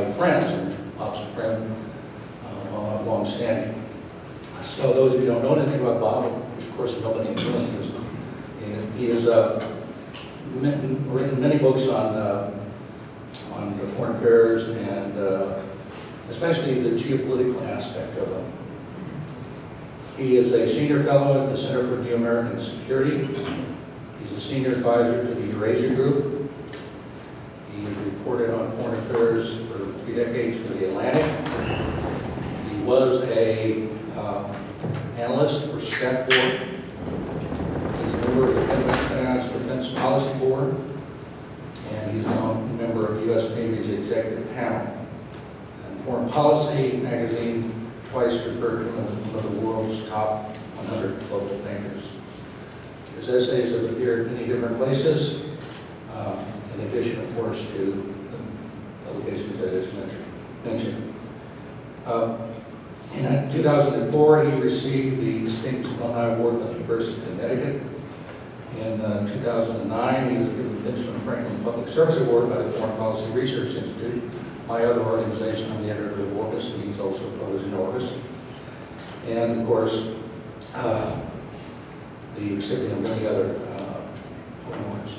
invite friends, and Bob's a friend, uh, long-standing. So those of you who don't know anything about Bob, which of course nobody and he has uh, written many books on, uh, on foreign affairs and uh, especially the geopolitical aspect of them. He is a senior fellow at the Center for New American Security. He's a senior advisor to the Eurasia Group. He has reported on foreign affairs three decades for the Atlantic. He was a um, analyst for Stratfor. He's a member of the Pentagon's Defense Policy Board, and he's a member of the U.S. Navy's executive panel. And Foreign Policy magazine twice referred to him as one of the world's top 100 global thinkers. His essays have appeared in many different places, um, in addition, of course, to publications I just mentioned-. Um, in uh, 2004, he received the Distinguished Alumni Award at the University of Connecticut. In uh, 2009, he was given the Benjamin Franklin Public Service Award by the Foreign Policy Research Institute, my other organization, I'm the editor of Orbis, and he's also published in Orbis. And of course, uh, the recipient of many other uh, awards.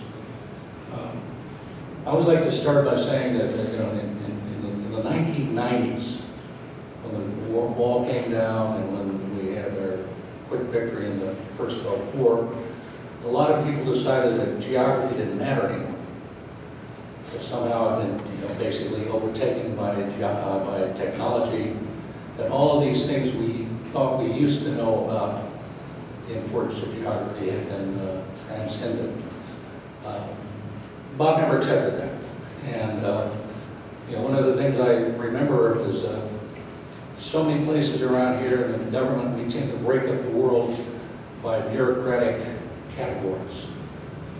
I always like to start by saying that, uh, you know, in, in, in the 1990s, when the wall came down and when we had our quick victory in the First Gulf War, a lot of people decided that geography didn't matter anymore. That somehow it had been, you know, basically overtaken by, uh, by technology, that all of these things we thought we used to know about the importance of geography had been uh, transcended. Uh, Bob never accepted that. And, uh, you know, one of the things I remember is uh, so many places around here in the government, we tend to break up the world by bureaucratic categories.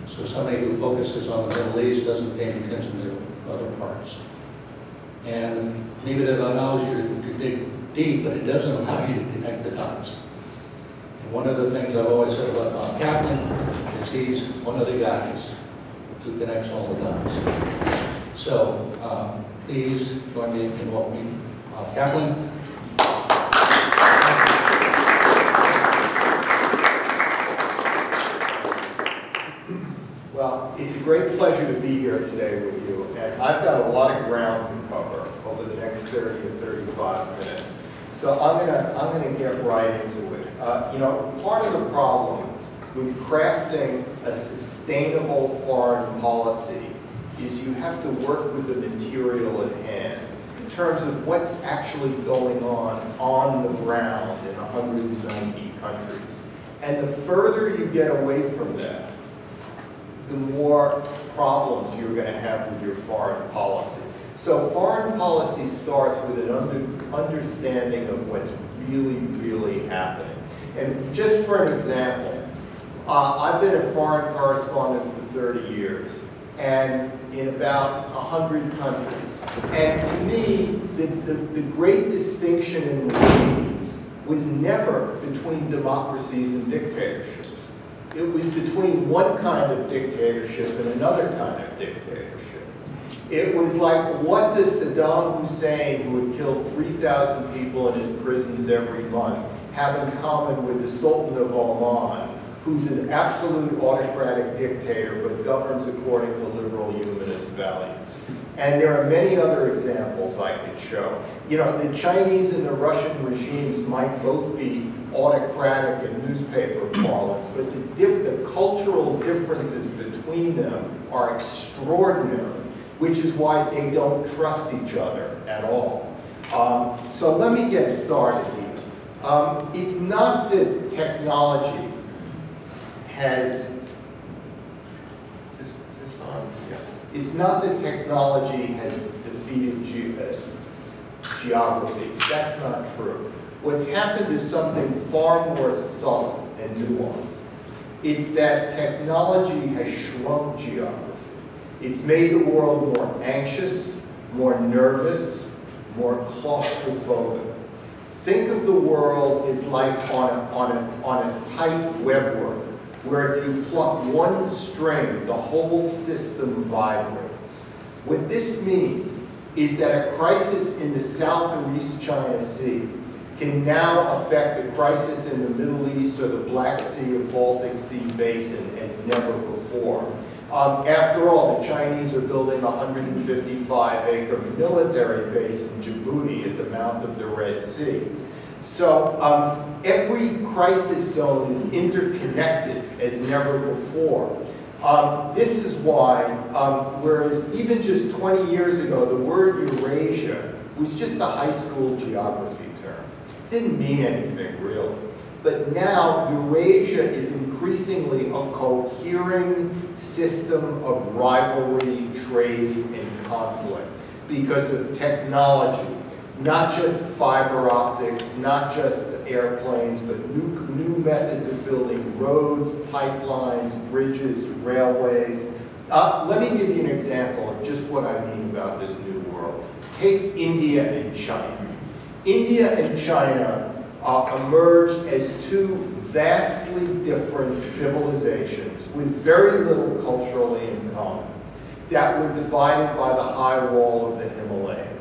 So somebody who focuses on the Middle East doesn't pay any attention to other parts. And maybe that allows you to to dig deep, but it doesn't allow you to connect the dots. And one of the things I've always said about Bob Kaplan is he's one of the guys who connects all the dots. So, um, please join me in welcoming Bob Kaplan. Well, it's a great pleasure to be here today with you, and I've got a lot of ground to cover over the next 30 to 35 minutes. So I'm gonna, I'm gonna get right into it. Uh, You know, part of the problem with crafting a sustainable foreign policy is you have to work with the material at hand in terms of what's actually going on on the ground in 190 countries. And the further you get away from that, the more problems you're going to have with your foreign policy. So foreign policy starts with an under, understanding of what's really, really happening. And just for an example, uh, I've been a foreign correspondent for 30 years, and in about 100 countries. And to me, the, the, the great distinction in regimes was never between democracies and dictatorships. It was between one kind of dictatorship and another kind of dictatorship. It was like, what does Saddam Hussein, who would kill 3,000 people in his prisons every month, have in common with the Sultan of Oman, who's an absolute autocratic dictator but governs according to liberal humanist values? And there are many other examples I could show. You know, the Chinese and the Russian regimes might both be autocratic in newspaper parlance, but the, the cultural differences between them are extraordinary, which is why they don't trust each other at all. Um, so let me get started here. Um, it's not that technology has, is this, is this on? Yeah. It's not that technology has defeated ge- uh, geography. That's not true. What's happened is something far more subtle and nuanced. It's that technology has shrunk geography. It's made the world more anxious, more nervous, more claustrophobic. Think of the world as like on a, on a, on a tight webwork, where if you pluck one string, the whole system vibrates. What this means is that a crisis in the South or East China Sea can now affect a crisis in the Middle East or the Black Sea or Baltic Sea basin as never before. Um, after all, the Chinese are building a 155-acre military base in Djibouti at the mouth of the Red Sea. So um, every crisis zone is interconnected as never before. Um, this is why, um, whereas even just 20 years ago, the word Eurasia was just a high school geography term. Didn't mean anything really. But now Eurasia is increasingly a cohering system of rivalry, trade, and conflict because of technology. Not just fiber optics, not just airplanes, but new, new methods of building roads, pipelines, bridges, railways. Uh, let me give you an example of just what I mean about this new world. Take India and China. India and China uh, emerged as two vastly different civilizations with very little culturally in common that were divided by the high wall of the Himalayas.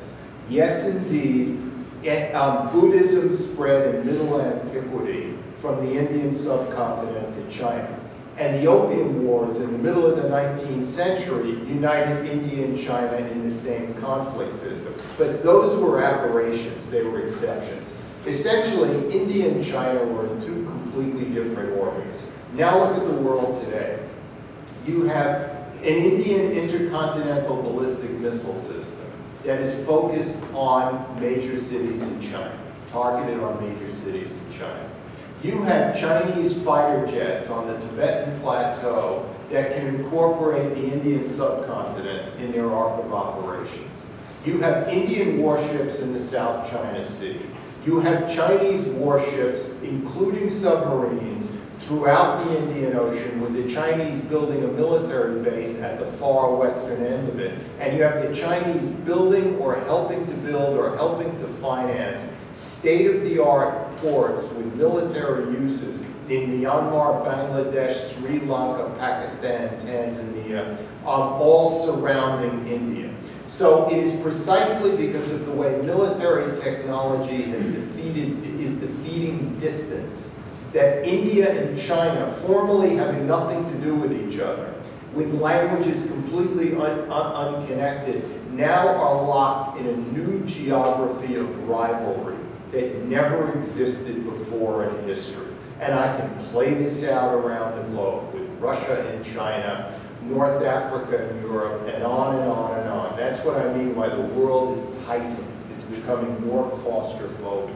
Yes, indeed, it, um, Buddhism spread in Middle Antiquity from the Indian subcontinent to China. And the Opium Wars in the middle of the 19th century united India and China in the same conflict system. But those were aberrations, they were exceptions. Essentially, India and China were in two completely different orbits. Now look at the world today. You have an Indian intercontinental ballistic missile system that is focused on major cities in China, targeted on major cities in China. You have Chinese fighter jets on the Tibetan Plateau that can incorporate the Indian subcontinent in their arc of operations. You have Indian warships in the South China Sea. You have Chinese warships, including submarines, throughout the Indian Ocean with the Chinese building a military base at the far western end of it. And you have the Chinese building or helping to build or helping to finance state-of-the-art ports with military uses in Myanmar, Bangladesh, Sri Lanka, Pakistan, Tanzania, um, all surrounding India. So it is precisely because of the way military technology has defeated, is defeating distance that India and China, formerly having nothing to do with each other, with languages completely un un unconnected, now are locked in a new geography of rivalry that never existed before in history. And I can play this out around the globe with Russia and China, North Africa and Europe, and on and on and on. That's what I mean by the world is tightening. It's becoming more claustrophobic.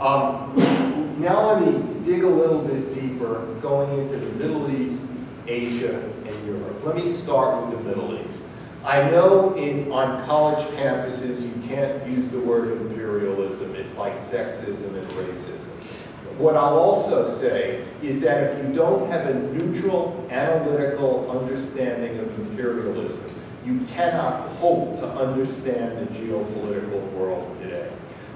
Um, now let me dig a little bit deeper, going into the Middle East, Asia, and Europe. Let me start with the Middle East. I know in, on college campuses you can't use the word imperialism. It's like sexism and racism. What I'll also say is that if you don't have a neutral, analytical understanding of imperialism, you cannot hope to understand the geopolitical world.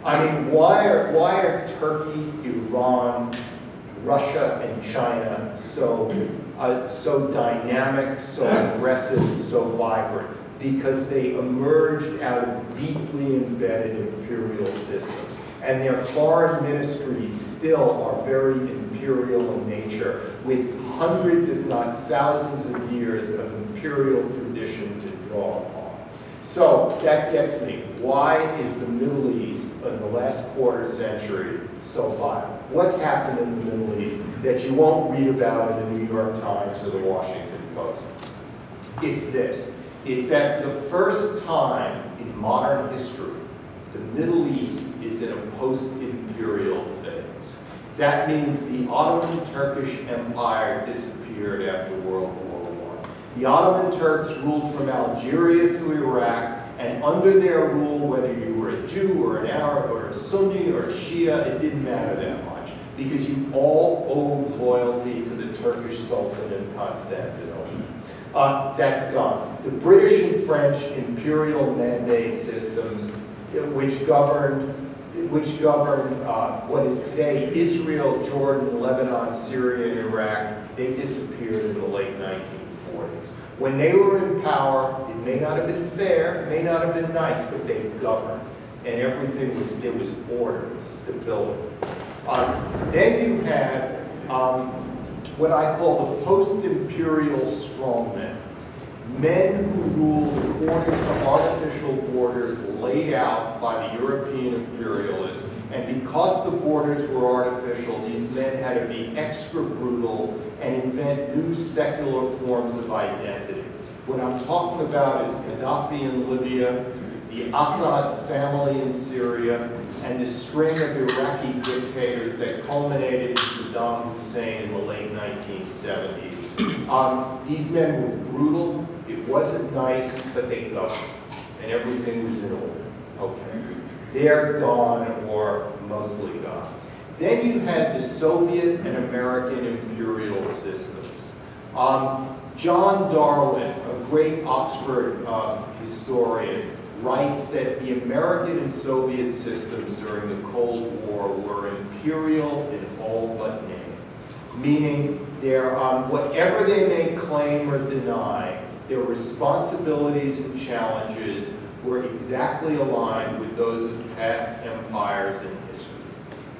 I mean, why are, why are Turkey, Iran, Russia, and China so, uh, so dynamic, so aggressive, so vibrant? Because they emerged out of deeply embedded imperial systems. And their foreign ministries still are very imperial in nature, with hundreds, if not thousands of years of imperial tradition to draw upon. So that gets me. Why is the Middle East in the last quarter century so violent? what's happened in the Middle East that you won't read about in the New York Times or the Washington Post. It's this. It's that for the first time in modern history, the Middle East is in a post-imperial phase. That means the Ottoman Turkish Empire disappeared after World War. The Ottoman Turks ruled from Algeria to Iraq, and under their rule, whether you were a Jew or an Arab or a Sunni or a Shia, it didn't matter that much, because you all owed loyalty to the Turkish Sultan in Constantinople. Uh, that's gone. The British and French imperial mandate systems, uh, which governed which govern uh, what is today Israel, Jordan, Lebanon, Syria, and Iraq, they disappeared in the late 1940s. When they were in power, it may not have been fair, may not have been nice, but they governed. And everything was, there was order, stability. Um, then you had um, what I call the post-imperial strongmen men who ruled according to artificial borders laid out by the European imperialists. And because the borders were artificial, these men had to be extra brutal and invent new secular forms of identity. What I'm talking about is Gaddafi in Libya, the Assad family in Syria, and the string of Iraqi dictators that culminated in Saddam Hussein in the late 1970s. Um, these men were brutal, wasn't nice, but they governed, and everything was in order. Okay. They're gone, or mostly gone. Then you had the Soviet and American imperial systems. Um, John Darwin, a great Oxford uh, historian, writes that the American and Soviet systems during the Cold War were imperial in all but name, meaning they're, um, whatever they may claim or deny, their responsibilities and challenges were exactly aligned with those of past empires in history.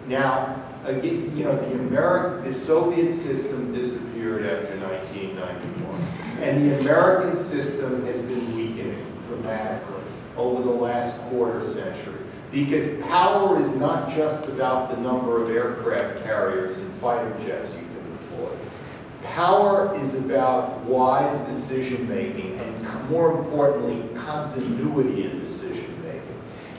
Now, again, you know, the American, the Soviet system disappeared after 1991, and the American system has been weakening dramatically over the last quarter century. Because power is not just about the number of aircraft carriers and fighter jets you. Power is about wise decision making and more importantly, continuity in decision making.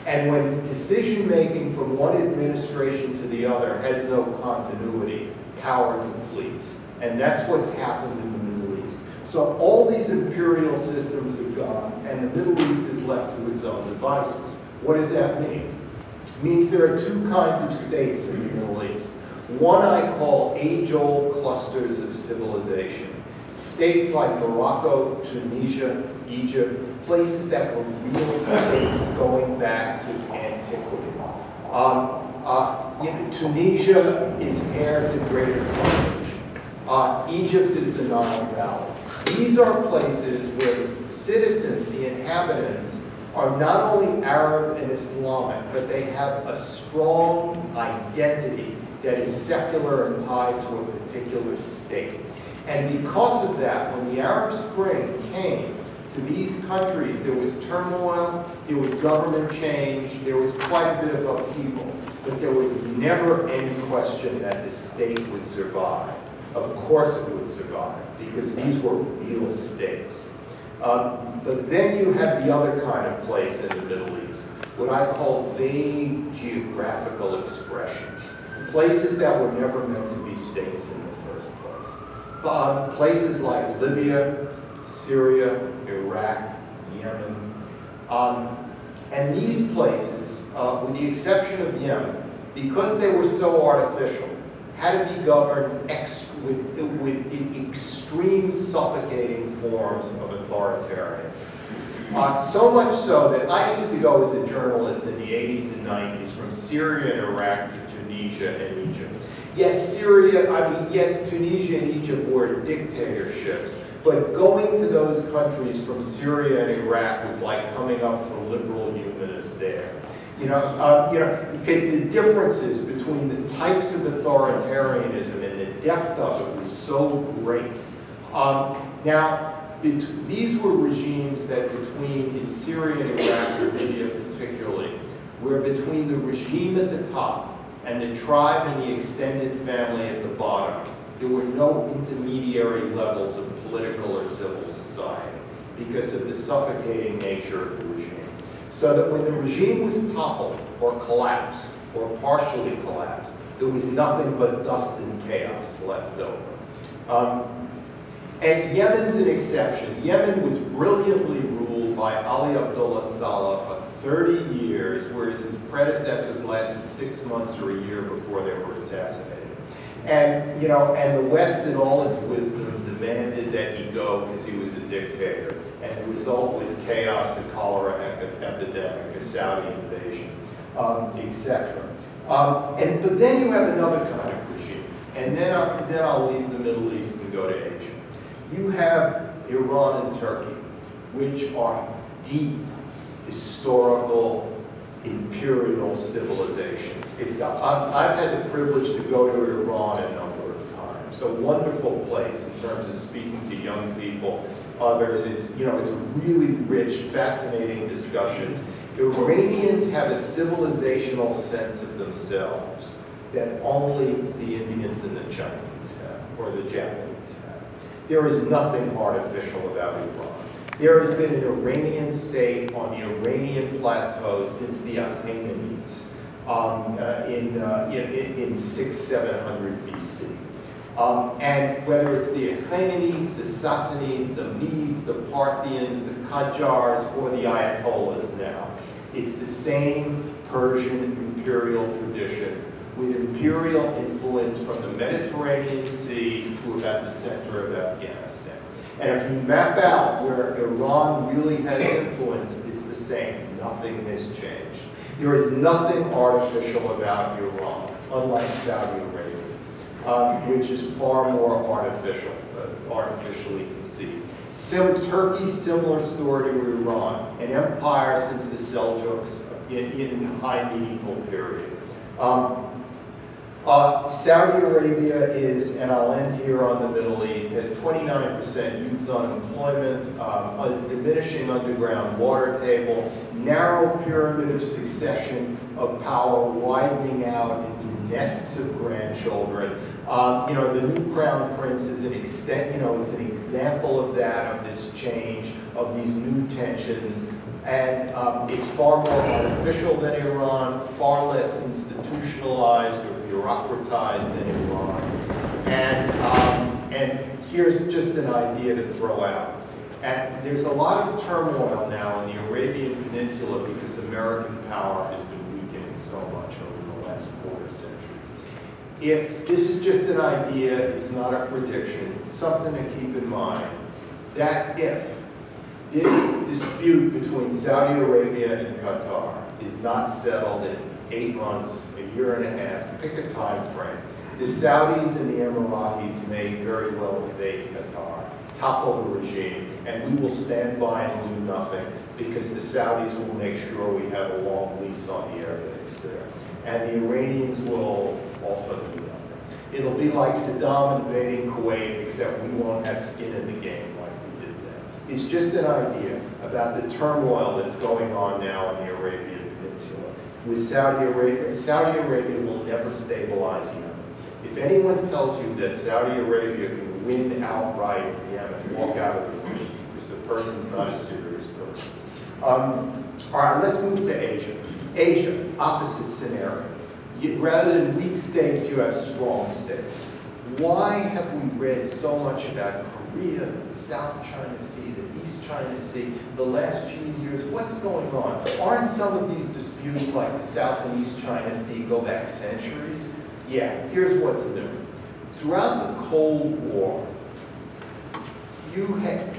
And when decision making from one administration to the other has no continuity, power completes. And that's what's happened in the Middle East. So all these imperial systems have gone, and the Middle East is left to its own devices. What does that mean? It means there are two kinds of states in the Middle East. One I call age-old clusters of civilization. States like Morocco, Tunisia, Egypt, places that were real states going back to antiquity. Um, uh, you know, Tunisia is heir to greater Carthage. Uh, Egypt is the Nile Valley. These are places where citizens, the inhabitants, are not only Arab and Islamic, but they have a strong identity that is secular and tied to a particular state. And because of that, when the Arab Spring came to these countries, there was turmoil, there was government change, there was quite a bit of upheaval, but there was never any question that the state would survive. Of course it would survive, because these were real states. Um, but then you have the other kind of place in the Middle East, what I call vague geographical expressions places that were never meant to be states in the first place. Uh, places like Libya, Syria, Iraq, Yemen. Um, and these places, uh, with the exception of Yemen, because they were so artificial, had to be governed with, with extreme suffocating forms of authoritarian. Uh, so much so that I used to go as a journalist in the 80s and 90s from Syria and Iraq to Tunisia and Egypt. Yes, Syria, I mean, yes, Tunisia and Egypt were dictatorships, but going to those countries from Syria and Iraq was like coming up from liberal humanists there. You know, uh, you know, because the differences between the types of authoritarianism and the depth of it was so great. Um, now, these were regimes that between, in Syria and Iraq, and Libya particularly, where between the regime at the top and the tribe and the extended family at the bottom. There were no intermediary levels of political or civil society because of the suffocating nature of the regime. So that when the regime was toppled or collapsed or partially collapsed, there was nothing but dust and chaos left over. Um, and Yemen's an exception. Yemen was brilliantly ruled by Ali Abdullah Saleh 30 years, whereas his predecessors lasted six months or a year before they were assassinated. And, you know, and the West in all its wisdom demanded that he go because he was a dictator. And the result was chaos, a cholera epidemic, a Saudi invasion, um, etc. Um, and, but then you have another kind of regime. And then, I, then I'll leave the Middle East and go to Asia. You have Iran and Turkey, which are deep historical imperial civilizations. If, I've, I've had the privilege to go to Iran a number of times. A wonderful place in terms of speaking to young people. Others, it's, you know, it's really rich, fascinating discussions. Iranians have a civilizational sense of themselves that only the Indians and the Chinese have, or the Japanese have. There is nothing artificial about Iran. There has been an Iranian state on the Iranian plateau since the Achaemenids um, uh, in, uh, in, in 6, 700 BC. Um, and whether it's the Achaemenids, the Sassanids, the Medes, the Parthians, the Qajars, or the Ayatollahs now, it's the same Persian imperial tradition with imperial influence from the Mediterranean Sea to about the center of Afghanistan. And if you map out where Iran really has influence, it's the same. Nothing has changed. There is nothing artificial about Iran, unlike Saudi Arabia, um, which is far more artificial, uh, artificially conceived. Sim Turkey, similar story to Iran, an empire since the Seljuks in, in the high medieval period. Um, uh, Saudi Arabia is, and I'll end here on the Middle East, has 29% youth unemployment, um, a diminishing underground water table, narrow pyramid of succession of power widening out into nests of grandchildren. Um, you know, the new crown prince is an extent, you know, is an example of that, of this change, of these new tensions. And um, it's far more artificial than Iran, far less institutionalized bureaucratized than Iran. And, um, and here's just an idea to throw out. And there's a lot of turmoil now in the Arabian Peninsula because American power has been weakening so much over the last quarter century. If this is just an idea, it's not a prediction, something to keep in mind, that if this dispute between Saudi Arabia and Qatar is not settled in eight months, a year and a half, pick a time frame. The Saudis and the Emiratis may very well invade Qatar, topple the regime, and we will stand by and do nothing because the Saudis will make sure we have a long lease on the airbase there. And the Iranians will also do nothing. It'll be like Saddam invading Kuwait, except we won't have skin in the game like we did then. It's just an idea about the turmoil that's going on now in the Arabian with Saudi Arabia. Saudi Arabia will never stabilize Yemen. If anyone tells you that Saudi Arabia can win outright in Yemen, walk out of the room, because the person's not a serious person. Um, all right, let's move to Asia. Asia, opposite scenario. You, rather than weak states, you have strong states. Why have we read so much about Korea, the South China Sea, the East China Sea, the last few years? What's going on? Aren't some of these disputes like the South and East China Sea go back centuries? Yeah, here's what's new. Throughout the Cold War, you had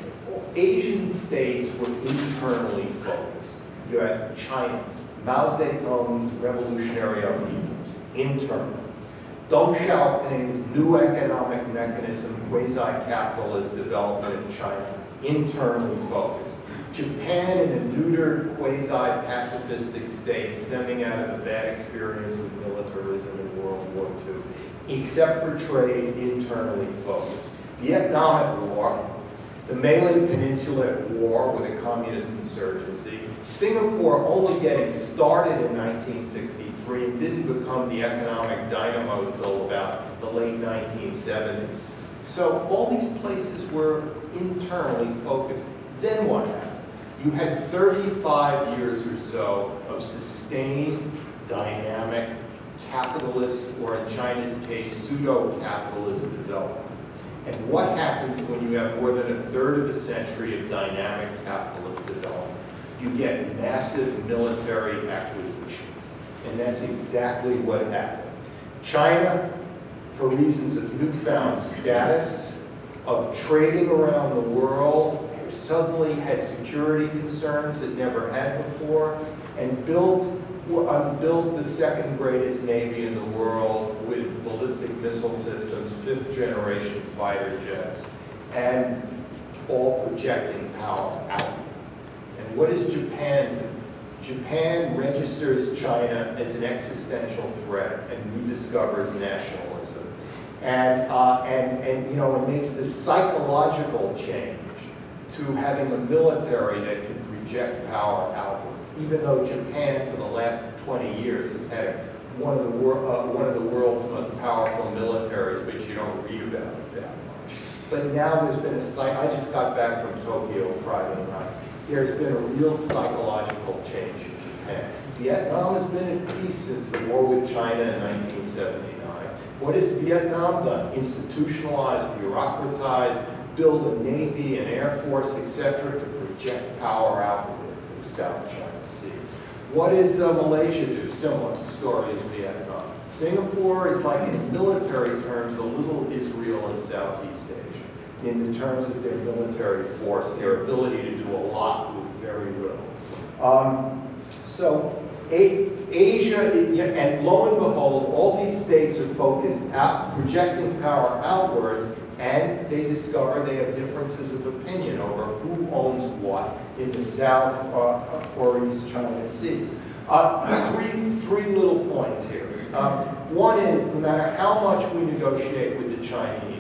Asian states were internally focused. You had China, Mao Zedong's revolutionary ideals, internal. Deng Xiaoping's new economic mechanism, quasi-capitalist development in China, internally focused. Japan in a neutered, quasi-pacifistic state stemming out of the bad experience with militarism in World War II, except for trade, internally focused. Vietnam war, the Malay Peninsula at war with a communist insurgency, Singapore only getting started in 1963 and didn't become the economic dynamo until about the late 1970s. So all these places were internally focused. Then what happened? You had 35 years or so of sustained, dynamic, capitalist, or in China's case, pseudo-capitalist development. And what happens when you have more than a third of a century of dynamic capitalist development? You get massive military acquisitions. And that's exactly what happened. China, for reasons of newfound status, of trading around the world, suddenly had security concerns it never had before, and built, um, built the second greatest navy in the world with ballistic missile systems, fifth generation fighter jets, and all projecting power out. And what is Japan? Japan registers China as an existential threat and rediscovers nationalism. And, uh, and, and, you know, it makes this psychological change to having a military that can project power outwards, even though Japan for the last 20 years has had one of the, wor- uh, one of the world's most powerful militaries, but you don't read about that much. But now there's been a, psy- I just got back from Tokyo Friday night. There's been a real psychological change in Japan. Vietnam has been at peace since the war with China in 1979. What has Vietnam done? Institutionalized, bureaucratized, build a navy, an air force, etc., to project power outward to the South China Sea. What does uh, Malaysia do? Similar story in Vietnam. Singapore is like, in military terms, a little Israel in Southeast Asia, in the terms of their military force, their ability to do a lot with very little. Um, so Asia, and lo and behold, all these states are focused out, projecting power outwards, and they discover they have differences of opinion over who owns what in the South uh, or East China Seas. Uh, three, three little points here. Um, one is, no matter how much we negotiate with the Chinese,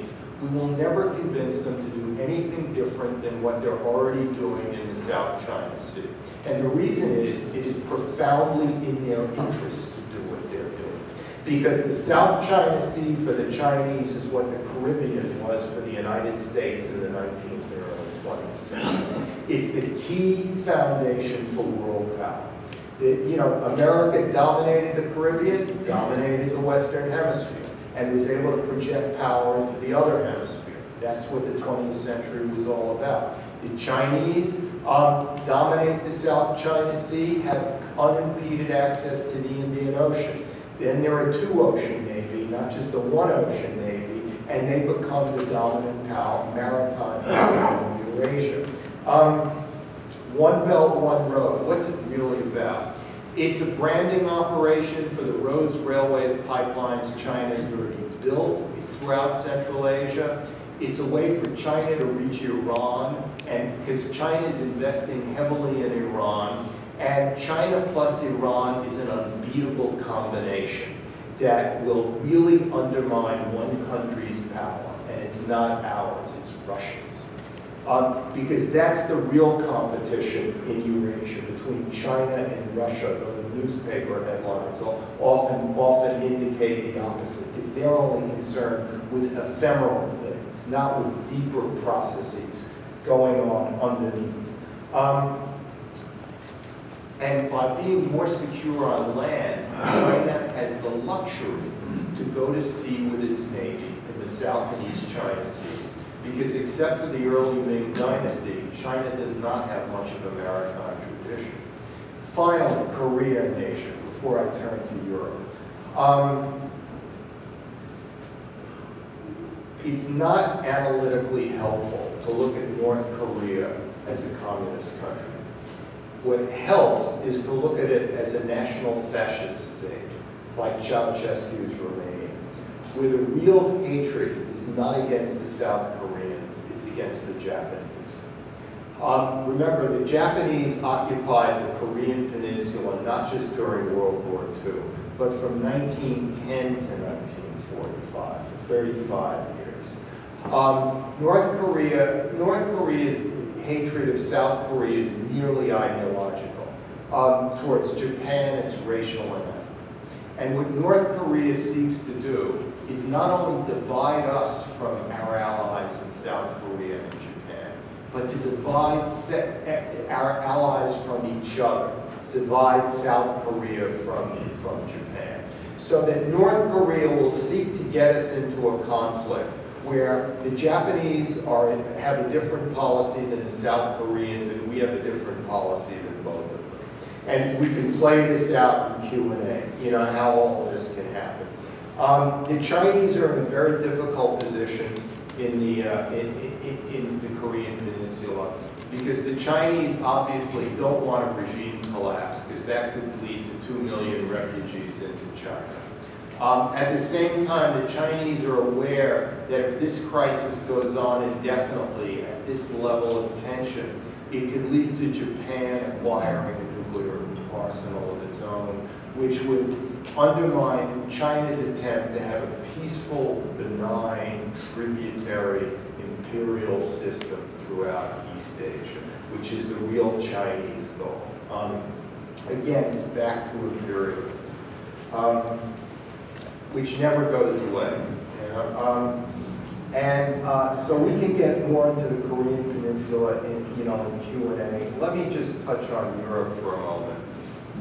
we will never convince them to do anything different than what they're already doing in the South China Sea. And the reason is, it is profoundly in their interest to do what they're doing. Because the South China Sea for the Chinese is what the Caribbean was for the United States in the 19th and early 20th century. It's the key foundation for world power. The, you know, America dominated the Caribbean, dominated the Western Hemisphere, and was able to project power into the other hemisphere. That's what the 20th century was all about. The Chinese um, dominate the South China Sea, have unimpeded access to the Indian Ocean. Then there are two-ocean navy, not just a one-ocean navy, and they become the dominant power, maritime power in Eurasia. Um, one Belt, One Road, what's it really about? It's a branding operation for the roads, railways, pipelines China has already built throughout Central Asia. It's a way for China to reach Iran, and because China is investing heavily in Iran, and China plus Iran is an unbeatable combination that will really undermine one country's power, and it's not ours, it's Russia's. Um, because that's the real competition in Eurasia between China and Russia, though the newspaper headlines often, often indicate the opposite, because they're only concerned with ephemeral things, not with deeper processes going on underneath. Um, and by being more secure on land, China has the luxury to go to sea with its navy in the South and East China Seas. Because except for the early Ming Dynasty, China does not have much of a maritime tradition. Finally, Korea Asia, before I turn to Europe. Um, it's not analytically helpful to look at North Korea as a communist country. What helps is to look at it as a national fascist state, like Ceausescu's Romania, where the real hatred is not against the South Koreans, it's against the Japanese. Um, remember, the Japanese occupied the Korean Peninsula not just during World War II, but from 1910 to 1945, for 35 years. Um, North Korea, North Korea's hatred of South Korea is nearly ideological. Um, towards Japan, it's racial and ethnic. And what North Korea seeks to do is not only divide us from our allies in South Korea and Japan, but to divide our allies from each other, divide South Korea from, from Japan. So that North Korea will seek to get us into a conflict where the Japanese are, have a different policy than the South Koreans, and we have a different policy than both of them. And we can play this out in Q and A, you know, how all this can happen. Um, the Chinese are in a very difficult position in the, uh, in, in, in the Korean Peninsula because the Chinese obviously don't want a regime collapse because that could lead to two million refugees into China. Um, at the same time, the Chinese are aware that if this crisis goes on indefinitely at this level of tension, it could lead to Japan acquiring a nuclear arsenal of its own, which would undermine China's attempt to have a peaceful, benign, tributary imperial system throughout East Asia, which is the real Chinese goal. Um, again, it's back to imperialism, um, which never goes away. you know. Um, and uh, so we can get more into the Korean Peninsula in, you know, in Q and A. Let me just touch on Europe for a moment.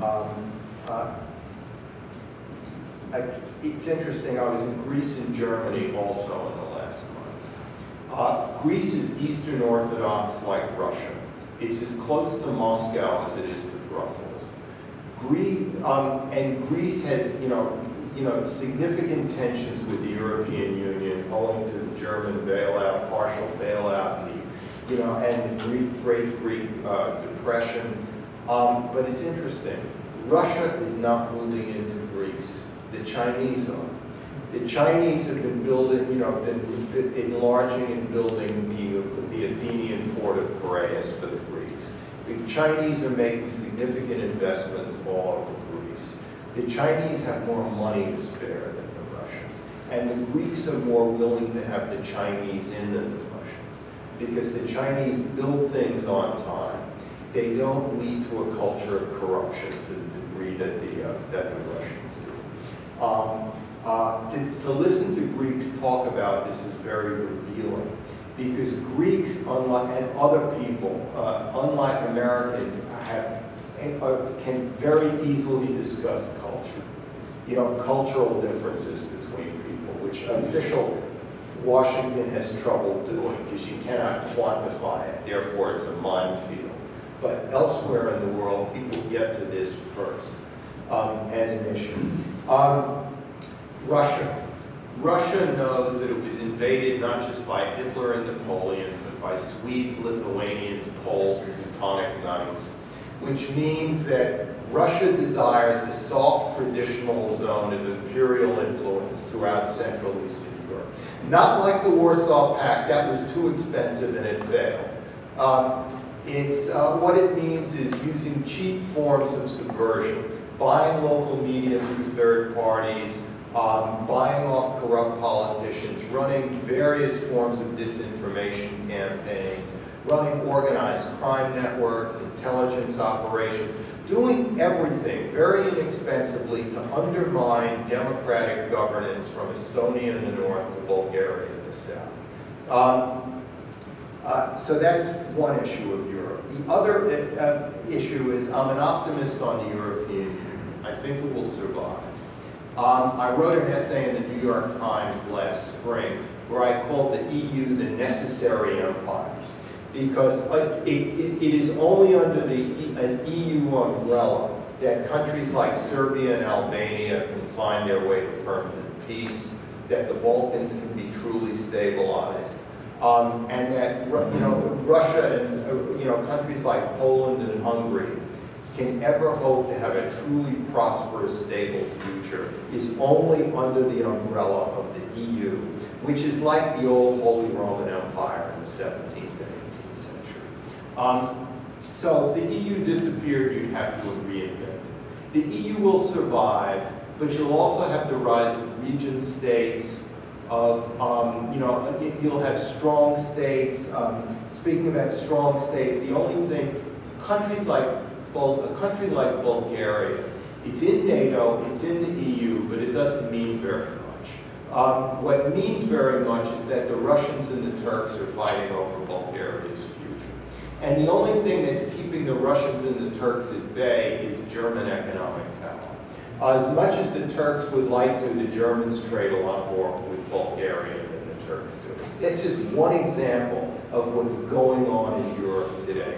Um, uh, I- It's interesting, I was in Greece and Germany also in the last month. Uh, Greece is Eastern Orthodox like Russia. It's as close to Moscow as it is to Brussels. Greece, um, and Greece has, you know, you know, significant tensions with the European Union owing to the German bailout, partial bailout, you know, and the Greek, Great Greek uh, Depression. Um, but it's interesting, Russia is not moving into Greece. The Chinese are. The Chinese have been building, you know, been been enlarging and building the, the Athenian port of Piraeus for the Greeks. The Chinese are making significant investments all over Greece. The Chinese have more money to spare than the Russians. And the Greeks are more willing to have the Chinese in than the. Because the Chinese build things on time. They don't lead to a culture of corruption to the degree that the, uh, that the Russians do. Um, uh, to, to listen to Greeks talk about this is very revealing because Greeks, unlike and other people, uh, unlike Americans, have uh, can very easily discuss culture. You know, cultural differences between people, which official Washington has trouble doing because you cannot quantify it. Therefore, it's a minefield. But elsewhere in the world, people get to this first um, as an issue. Um, Russia. Russia knows that it was invaded not just by Hitler and Napoleon, but by Swedes, Lithuanians, Poles, Teutonic Knights, which means that Russia desires a soft traditional zone of imperial influence throughout Central Eastern Europe. Not like the Warsaw Pact, that was too expensive and it failed. Um, it's, uh, what it means is using cheap forms of subversion, buying local media through third parties, um, buying off corrupt politicians, running various forms of disinformation campaigns, running organized crime networks, intelligence operations, doing everything very inexpensively to undermine democratic governance from Estonia in the north to Bulgaria in the south. Um, uh, so that's one issue of Europe. The other uh, issue is I'm an optimist on the European Union. I think it will survive. Um, I wrote an essay in the New York Times last spring where I called the EU the necessary empire because it, it, it is only under the, an EU umbrella that countries like Serbia and Albania can find their way to permanent peace, that the Balkans can be truly stabilized, um, and that you know Russia and uh, you know countries like Poland and Hungary can ever hope to have a truly prosperous, stable future is only under the umbrella of the EU, which is like the old Holy Roman Empire in the 17th century. Um, so if the EU disappeared, you'd have to reinvent. The EU will survive, but you'll also have the rise of region states, of, um, you know, you- you'll have strong states. Um, Speaking about strong states, the only thing, countries like, Bul- a country like Bulgaria, it's in NATO, it's in the EU, but it doesn't mean very much. Um, What means very much is that the Russians and the Turks are fighting over Bulgaria's. And the only thing that's keeping the Russians and the Turks at bay is German economic power. Uh, As much as the Turks would like to, the Germans trade a lot more with Bulgaria than the Turks do. That's just one example of what's going on in Europe today.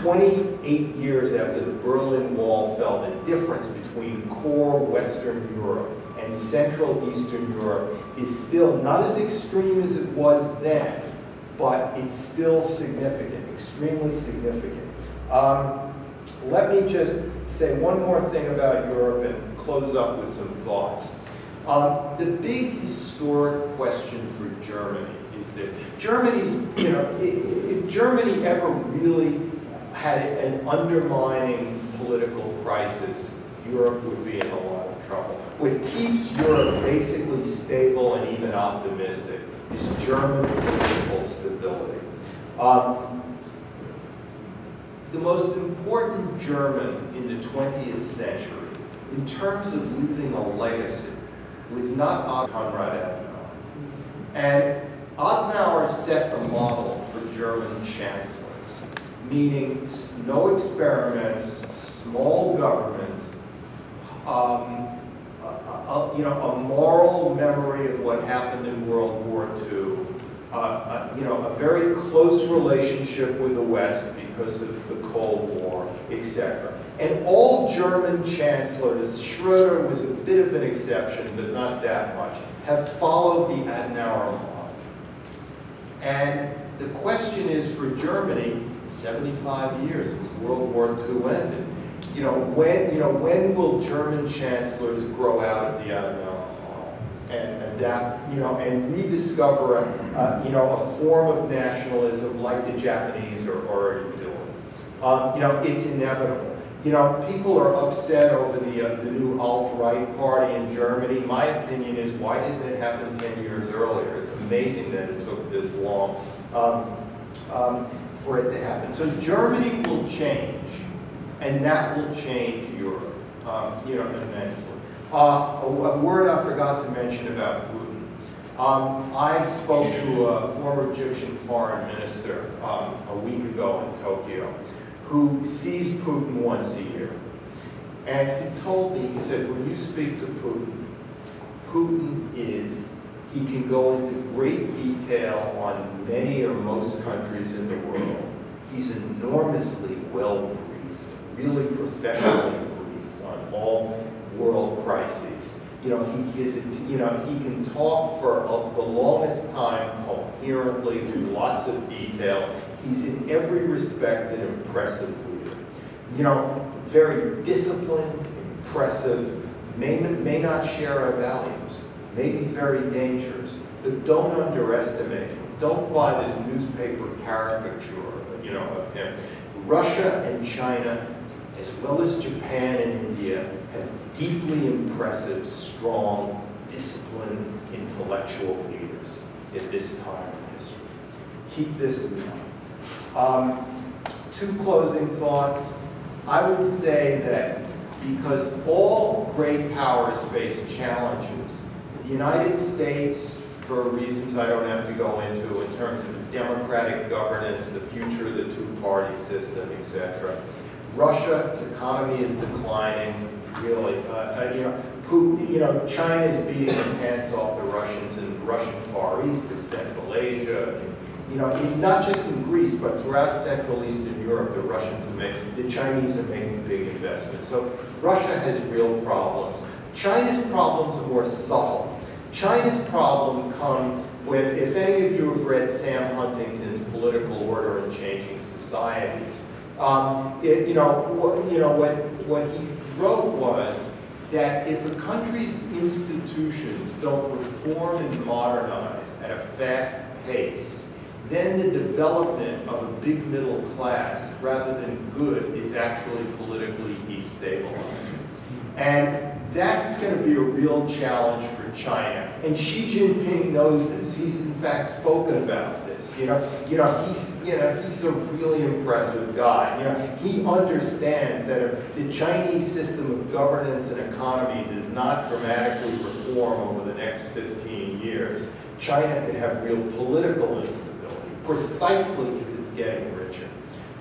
28 years after the Berlin Wall fell, the difference between core Western Europe and Central Eastern Europe is still not as extreme as it was then, but it's still significant, extremely significant. Um, let me just say one more thing about Europe and close up with some thoughts. Um, the big historic question for Germany is this. Germany's, you know, if Germany ever really had an undermining political crisis, Europe would be in a lot of trouble. What keeps Europe basically stable and even optimistic is German political stability. Um, the most important German in the 20th century, in terms of leaving a legacy, was not Konrad Adenauer. And Adenauer set the model for German chancellors, meaning no experiments, small government, um, a- a- you know, a moral memory of what happened in World War II, uh, you know, a very close relationship with the West because of the Cold War, etc. And all German chancellors, Schroeder was a bit of an exception, but not that much, have followed the Adenauer model. And the question is for Germany, 75 years since World War II ended, you know, when, you know, when will German chancellors grow out of the Adenauer and adapt, you know, and rediscover, a, uh, you know, a form of nationalism like the Japanese are already doing? Um, you know, it's inevitable. You know, people are upset over the, uh, the new alt-right party in Germany. My opinion is, why didn't it happen 10 years earlier? It's amazing that it took this long um, um, for it to happen. So Germany will change, and that will change Europe, um, you know, immensely. Uh, a, a word I forgot to mention about Putin. Um, I spoke to a former Egyptian foreign minister um, a week ago in Tokyo who sees Putin once a year. And he told me, he said, when you speak to Putin, Putin is, he can go into great detail on many or most countries in the world. He's enormously well briefed, really professionally briefed on all world crises. You know, he is, you know, he can talk for a- the longest time coherently through lots of details. He's in every respect an impressive leader. You know, very disciplined, impressive, may, may not share our values, may be very dangerous, but don't underestimate him. Don't buy this newspaper caricature, you know, of him. Russia and China, as well as Japan and India, have deeply impressive, strong, disciplined, intellectual leaders at this time in history. Keep this in mind. Um, Two closing thoughts. I would say that because all great powers face challenges, the United States, for reasons I don't have to go into in terms of democratic governance, the future of the two-party system, etc. Russia, its economy is declining, really. Uh, you know, Putin, you know, China is beating the pants off the Russians in the Russian Far East and Central Asia. You know, not just in Greece, but throughout Central Eastern Europe, the Russians are making, the Chinese are making big investments. So Russia has real problems. China's problems are more subtle. China's problem come when, if any of you have read Sam Huntington's Political Order and Changing Societies, um, it, you know, what, you know, what, what he wrote was that if a country's institutions don't reform and modernize at a fast pace, then the development of a big middle class, rather than good, is actually politically destabilizing. And that's going to be a real challenge for China. And Xi Jinping knows this. He's in fact spoken about this. You know, you know, he's, you know, he's a really impressive guy. You know, he understands that if the Chinese system of governance and economy does not dramatically reform over the next 15 years, China could have real political instability, precisely because it's getting richer.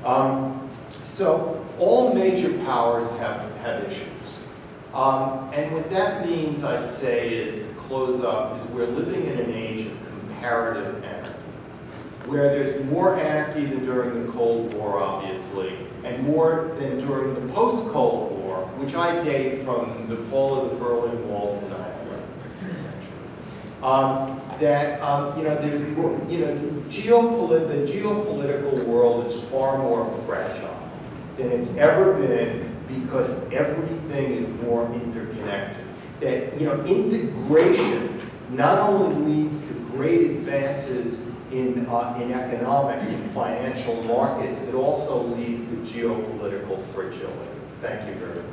Um, so all major powers have, have issues. Um, and what that means, I'd say, is to close up, is we're living in an age of comparative where there's more anarchy than during the Cold War, obviously, and more than during the post-Cold War, which I date from the fall of the Berlin Wall to 9/11, essentially. Um, that, um, you know, there's more, you know, geopolit- the geopolitical world is far more fragile than it's ever been because everything is more interconnected. That, you know, integration not only leads to great advances in, uh, in economics and financial markets, it also leads to geopolitical fragility. Thank you very much.